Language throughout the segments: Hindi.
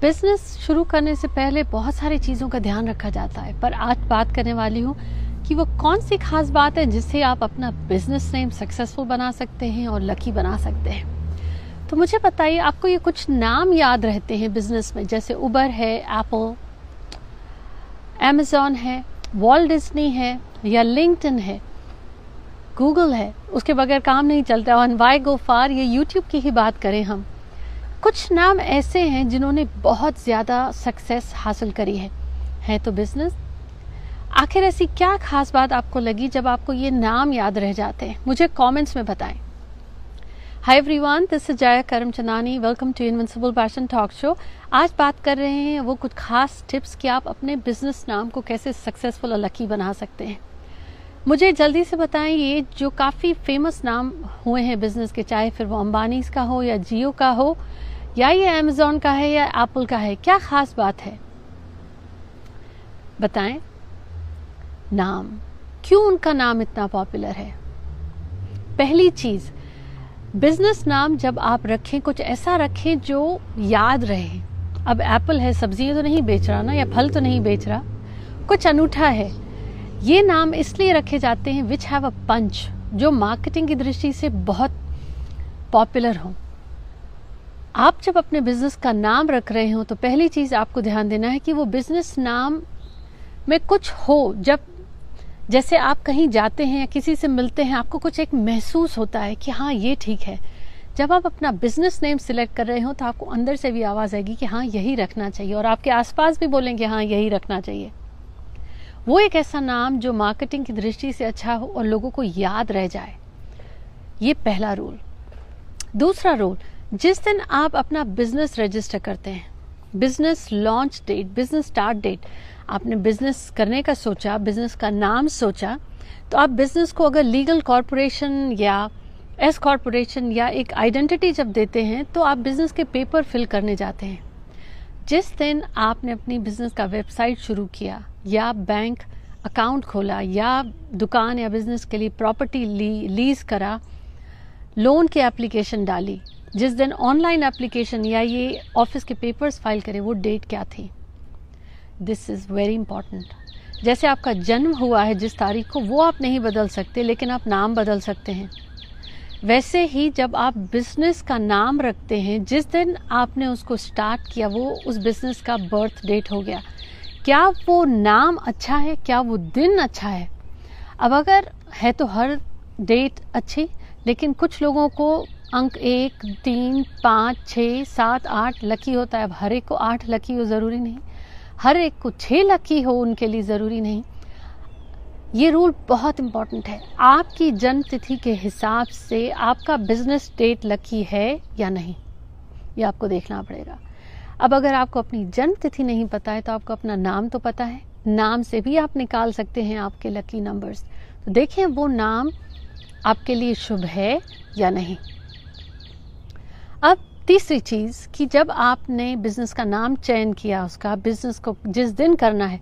बिज़नेस शुरू करने से पहले बहुत सारी चीज़ों का ध्यान रखा जाता है, पर आज बात करने वाली हूँ कि वो कौन सी खास बात है जिससे आप अपना बिज़नेस नेम सक्सेसफुल बना सकते हैं और लकी बना सकते हैं। तो मुझे बताइए, आपको ये कुछ नाम याद रहते हैं बिज़नेस में? जैसे उबर है एप्पल एमेजॉन है वॉल डिज्नी है, या लिंक्डइन है गूगल है, उसके बगैर काम नहीं चलता। वन वाई गो फार ये यूट्यूब की ही बात करें हम। कुछ नाम ऐसे हैं जिन्होंने बहुत ज़्यादा सक्सेस हासिल करी है। है तो बिज़नेस आखिर ऐसी क्या खास बात आपको लगी जब आपको ये नाम याद रह जाते हैं? मुझे कमेंट्स में बताएँ। Hi everyone this is Jaya Karamchandani welcome to invincible passion talk show आज बात कर रहे हैं वो कुछ खास टिप्स कि आप अपने बिज़नेस नाम को कैसे सक्सेसफुल और लकी बना सकते हैं। मुझे जल्दी से बताएँ, ये जो काफ़ी फ़ेमस नाम हुए हैं बिज़नेस के, चाहे फिर वो अंबानी का हो या जियो का हो या ये अमेजोन का है या एप्पल का है, क्या खास बात है? बताएँ, नाम। क्यों उनका नाम इतना पॉपुलर है? पहली चीज़ बिज़नेस नाम जब आप रखें, कुछ ऐसा रखें जो याद रहे। अब एप्पल है, सब्ज़ियाँ तो नहीं बेच रहा ना, या फल तो नहीं बेच रहा। कुछ अनूठा है। ये नाम इसलिए रखे जाते हैं विच हैव अ पंच जो मार्केटिंग की दृष्टि से बहुत पॉपुलर हों। आप जब अपने बिज़नेस का नाम रख रहे हो तो पहली चीज़ आपको ध्यान देना है कि वो बिज़नेस नाम में कुछ हो, जब जैसे आप कहीं जाते हैं या किसी से मिलते हैं, आपको कुछ एक महसूस होता है कि हाँ ये ठीक है। जब आप अपना बिज़नेस नेम सिलेक्ट कर रहे हो तो आपको अंदर से भी आवाज़ आएगी कि हाँ यही रखना चाहिए, और आपके आसपास भी बोलेंगे हाँ यही रखना चाहिए। वो एक ऐसा नाम जो मार्केटिंग की दृष्टि से अच्छा हो और लोगों को याद रह जाए। ये पहला रूल दूसरा रूल जिस दिन आप अपना बिज़नेस रजिस्टर करते हैं business launch date business start date आपने बिज़नेस करने का सोचा बिज़नेस का नाम सोचा तो आप बिज़नेस को अगर लीगल कॉरपोरेशन या एस कॉरपोरेशन या एक आइडेंटिटी जब देते हैं तो आप बिज़नेस के पेपर फिल करने जाते हैं। जिस दिन आपने अपनी बिज़नेस का वेबसाइट शुरू किया, या बैंक अकाउंट खोला, या दुकान या बिज़नेस के लिए प्रॉपर्टी ली लीज करा लोन की एप्लीकेशन डाली जिस दिन ऑनलाइन एप्लीकेशन या ये ऑफ़िस के पेपर्स फ़ाइल करें, वो डेट क्या थी? दिस इज़ वेरी इंपॉर्टेंट जैसे आपका जन्म हुआ है जिस तारीख को, वो आप नहीं बदल सकते, लेकिन आप नाम बदल सकते हैं। वैसे ही जब आप बिज़नेस का नाम रखते हैं, जिस दिन आपने उसको स्टार्ट किया, वो उस बिज़नेस का बर्थ डेट हो गया। क्या वो नाम अच्छा है? क्या वो दिन अच्छा है? अब अगर है तो हर डेट अच्छी, लेकिन कुछ लोगों को अंक एक, तीन, पाँच, छः, सात, आठ लकी होता है। अब हर एक को आठ लकी हो ज़रूरी नहीं। हर एक को छः लकी हो उनके लिए ज़रूरी नहीं। ये रूल बहुत इंपॉर्टेंट है। आपकी जन्म तिथि के हिसाब से आपका बिज़नेस डेट लकी है या नहीं? ये आपको देखना पड़ेगा। अब अगर आपको अपनी जन्म तिथि नहीं पता है तो आपको अपना नाम तो पता है। नाम से भी आप निकाल सकते हैं आपके लकी नंबर्स तो देखें, वो नाम आपके लिए शुभ है या नहीं। अब तीसरी चीज़ कि जब आपने बिज़नेस का नाम चयन किया, उसका बिज़नेस को जिस दिन करना है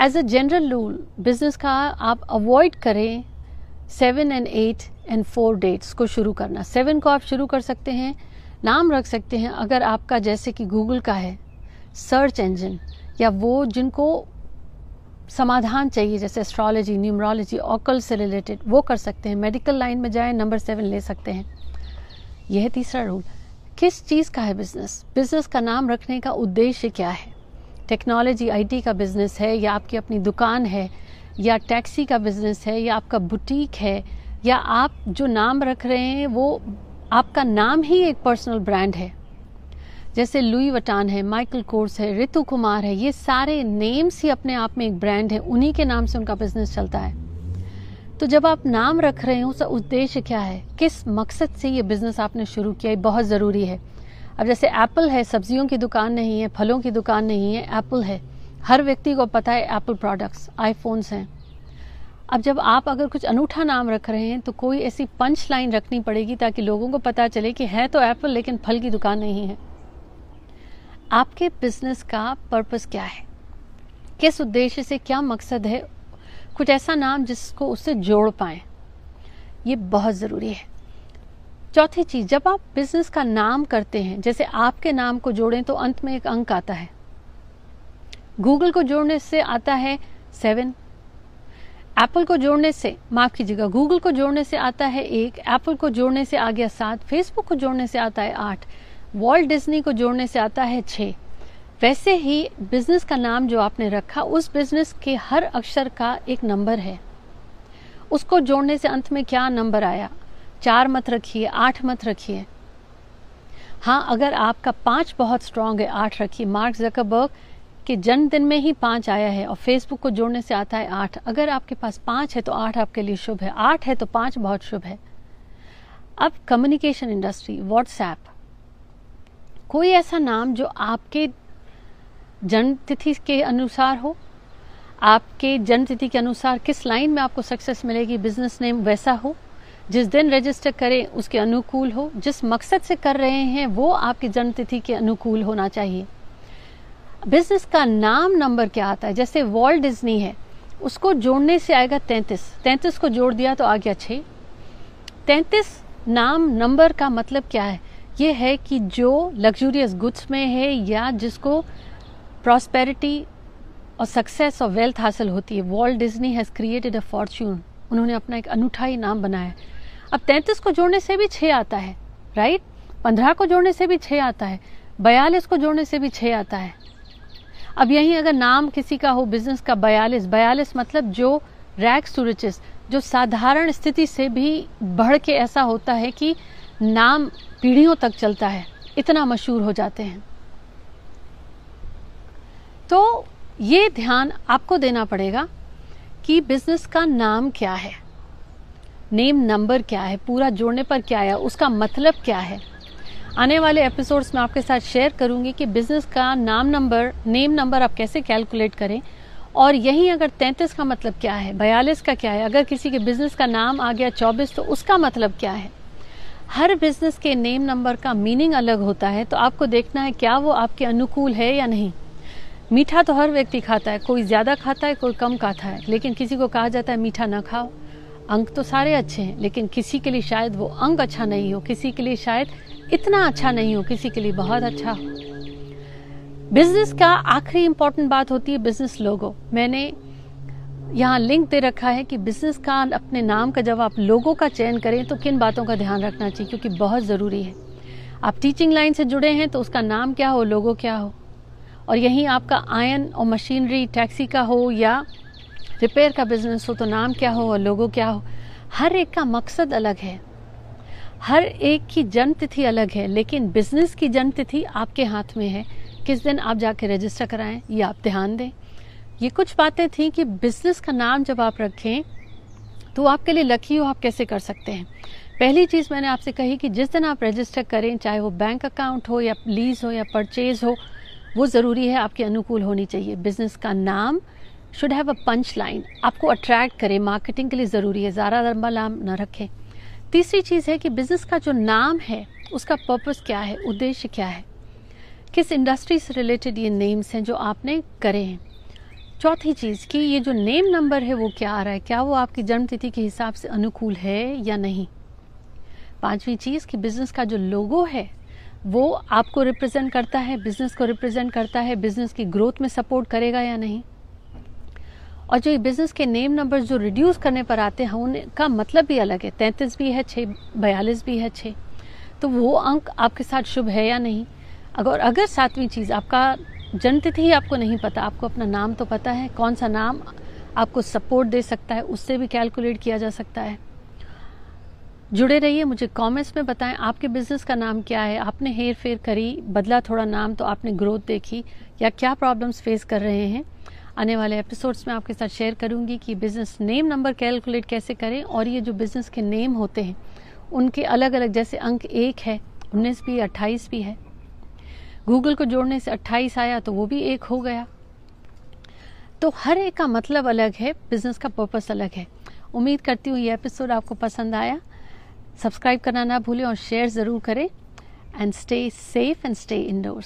as a general rule business का आप अवॉइड करें seven and eight and four dates को शुरू करना। सेवन को आप शुरू कर सकते हैं, नाम रख सकते हैं। अगर आपका जैसे कि गूगल का है सर्च इंजन या वो जिनको समाधान चाहिए, जैसे एस्ट्रोलॉजी न्यूमरोलॉजी ऑकल से रिलेटेड वो कर सकते हैं। मेडिकल लाइन में जाए नंबर सेवन ले सकते हैं। यह तीसरा रूल किस चीज़ का है बिज़नेस बिज़नेस का नाम रखने का उद्देश्य क्या है? टेक्नोलॉजी आईटी का बिज़नेस है, या आपकी अपनी दुकान है, या टैक्सी का बिज़नेस है, या आपका बुटीक है, या आप जो नाम रख रहे हैं, वो आपका नाम ही एक पर्सनल ब्रांड है। जैसे लुई वटान है माइकल कोर्स है ऋतु कुमार है, ये सारे नेम्स ही अपने आप में एक ब्रांड है, उन्हीं के नाम से उनका बिज़नेस चलता है। तो जब आप नाम रख रहे हो, उसका उद्देश्य क्या है? किस मकसद से ये बिज़नेस आपने शुरू किया? ये बहुत ज़रूरी है। अब जैसे एप्पल है, सब्जियों की दुकान नहीं है, फलों की दुकान नहीं है एप्पल है। हर व्यक्ति को पता है एप्पल प्रोडक्ट्स आईफोन्स हैं। अब जब आप अगर कुछ अनूठा नाम रख रहे हैं तो कोई ऐसी पंच लाइन रखनी पड़ेगी ताकि लोगों को पता चले कि है तो एप्पल लेकिन फल की दुकान नहीं है। आपके बिज़नेस का पर्पस क्या है? किस उद्देश्य से क्या मकसद है? कुछ ऐसा नाम जिसको उससे जोड़ पाए, ये बहुत ज़रूरी है। चौथी चीज़, जब आप बिज़नेस का नाम करते हैं, जैसे आपके नाम को जोड़ें तो अंत में एक अंक आता है। गूगल को जोड़ने से आता है सेवन एप्पल को जोड़ने से, माफ़ कीजिएगा गूगल को जोड़ने से आता है एक एप्पल को जोड़ने से आ गया सात फेसबुक को जोड़ने से आता है आठ वॉल्ट डिज्नी को जोड़ने से आता है छह। वैसे ही बिज़नेस का नाम जो आपने रखा, उस बिज़नेस के हर अक्षर का एक नंबर है। उसको जोड़ने से अंत में क्या नंबर आया? चार मत रखिए, आठ मत रखिए। हाँ अगर आपका पाँच बहुत स्ट्रांग है, आठ रखिए। मार्क जकरबर्ग के जन्मदिन में ही पाँच आया है और फेसबुक को जोड़ने से आता है आठ। अगर आपके पास पाँच है तो आठ आपके लिए शुभ है। आठ है तो पाँच बहुत शुभ है। अब कम्युनिकेशन इंडस्ट्री व्हाट्सएप कोई ऐसा नाम जो आपके जन्म तिथि के अनुसार हो। आपके जन्म तिथि के अनुसार किस लाइन में आपको सक्सेस मिलेगी बिज़नेस नेम वैसा हो। जिस दिन रजिस्टर करें, उसके अनुकूल हो। जिस मकसद से कर रहे हैं, वो आपकी जन्म तिथि के अनुकूल होना चाहिए। बिज़नेस का नाम नंबर क्या आता है? जैसे वॉल्ट डिज्नी है, उसको जोड़ने से आएगा तैंतीस। तैंतीस को जोड़ दिया तो आ गया छः तैंतीस नाम नंबर का मतलब क्या है? ये है कि जो लग्जूरियस गुड्स में है या जिसको प्रॉस्पेरिटी और सक्सेस और वेल्थ हासिल होती है। Walt Disney has created a fortune उन्होंने अपना एक अनूठा ही नाम बनाया अब तैंतीस को जोड़ने से भी छः आता है राइट पंद्रह को जोड़ने से भी छः आता है। बयालीस को जोड़ने से भी छः आता है। अब यही अगर नाम किसी का हो बिज़नेस का बयालीस। बयालीस मतलब जो रैक टू रिचेस जो साधारण स्थिति से भी बढ़ के ऐसा होता है कि नाम पीढ़ियों तक चलता है। इतना मशहूर हो जाते हैं। तो ये ध्यान आपको देना पड़ेगा कि बिज़नेस का नाम क्या है? नेम नंबर क्या है? पूरा जोड़ने पर क्या है? उसका मतलब क्या है? आने वाले एपिसोड्स में आपके साथ शेयर करूँगी कि बिज़नेस का नाम नंबर नेम नंबर आप कैसे कैलकुलेट करें। और यही अगर तैंतीस का मतलब क्या है, बयालीस का क्या है, अगर किसी के बिज़नेस का नाम आ गया चौबीस तो उसका मतलब क्या है? हर बिज़नेस के नेम नंबर का मीनिंग अलग होता है तो आपको देखना है क्या वो आपके अनुकूल है या नहीं। मीठा तो हर व्यक्ति खाता है, कोई ज़्यादा खाता है, कोई कम खाता है। लेकिन किसी को कहा जाता है, मीठा ना खाओ। अंक तो सारे अच्छे हैं, लेकिन किसी के लिए शायद वो अंक अच्छा नहीं हो, किसी के लिए शायद इतना अच्छा नहीं हो, किसी के लिए बहुत अच्छा हो। बिज़नेस का आखिरी इंपॉर्टेंट बात होती है बिज़नेस लोगो मैंने यहाँ लिंक दे रखा है कि बिज़नेस का अपने नाम का जब आप लोगों का चयन करें तो किन बातों का ध्यान रखना चाहिए? क्योंकि बहुत ज़रूरी है। आप टीचिंग लाइन से जुड़े हैं तो उसका नाम क्या हो लोगो क्या हो? और यहीं आपका आयन और मशीनरी, टैक्सी का हो या रिपेयर का बिज़नेस हो तो नाम क्या हो और लोगो क्या हो, हर एक का मकसद अलग है। हर एक की जन्म तिथि अलग है, लेकिन बिज़नेस की जन्म तिथि आपके हाथ में है। किस दिन आप जाके रजिस्टर कराएँ, ये आप ध्यान दें। ये कुछ बातें थी कि बिज़नेस का नाम जब आप रखें तो आपके लिए लकी हो, आप कैसे कर सकते हैं? पहली चीज़ मैंने आपसे कही कि जिस दिन आप रजिस्टर करें, चाहे वो बैंक अकाउंट हो या लीज हो या परचेज हो वो ज़रूरी है, आपके अनुकूल होनी चाहिए। बिज़नेस का नाम should have a punch line आपको अट्रैक्ट करे मार्केटिंग के लिए ज़रूरी है। ज़्यादा लंबा नाम ना रखें। तीसरी चीज़ है कि बिज़नेस का जो नाम है, उसका पर्पस क्या है, उद्देश्य क्या है? किस इंडस्ट्री से रिलेटेड ये नेम्स हैं जो आपने करे हैं? चौथी चीज़ कि ये जो नेम नंबर है, वो क्या आ रहा है? क्या वो आपकी जन्म तिथि के हिसाब से अनुकूल है या नहीं? पांचवी चीज़ कि बिज़नेस का जो लोगो है वो आपको रिप्रेजेंट करता है बिज़नेस को रिप्रेजेंट करता है बिज़नेस की ग्रोथ में सपोर्ट करेगा या नहीं? और जो बिज़नेस के नेम नंबर जो रिड्यूस करने पर आते हैं उनका मतलब भी अलग है। तैंतीस भी है छः बयालीस भी है छः तो वो अंक आपके साथ शुभ है या नहीं? अगर अगर सातवीं चीज़ आपका जन्म तिथि ही आपको नहीं पता, आपको अपना नाम तो पता है, कौन सा नाम आपको सपोर्ट दे सकता है, उससे भी कैलकुलेट किया जा सकता है। जुड़े रहिए, मुझे कमेंट्स में बताएँ, आपके बिज़नेस का नाम क्या है? आपने हेर फेर करी, बदला थोड़ा नाम तो आपने ग्रोथ देखी, या क्या प्रॉब्लम्स फेस कर रहे हैं? आने वाले एपिसोड्स में आपके साथ शेयर करूँगी कि बिज़नेस नेम नंबर कैलकुलेट कैसे करें और ये जो बिज़नेस के नेम होते हैं, उनके अलग अलग जैसे अंक एक है, उन्नीस भी अट्ठाईस भी है। गूगल को जोड़ने से अट्ठाईस आया तो वो भी एक हो गया। तो हर एक का मतलब अलग है बिज़नेस का पर्पस अलग है। उम्मीद करती हूँ ये एपिसोड आपको पसंद आया। सब्सक्राइब करना ना भूलें और शेयर ज़रूर करें। And stay safe and stay indoors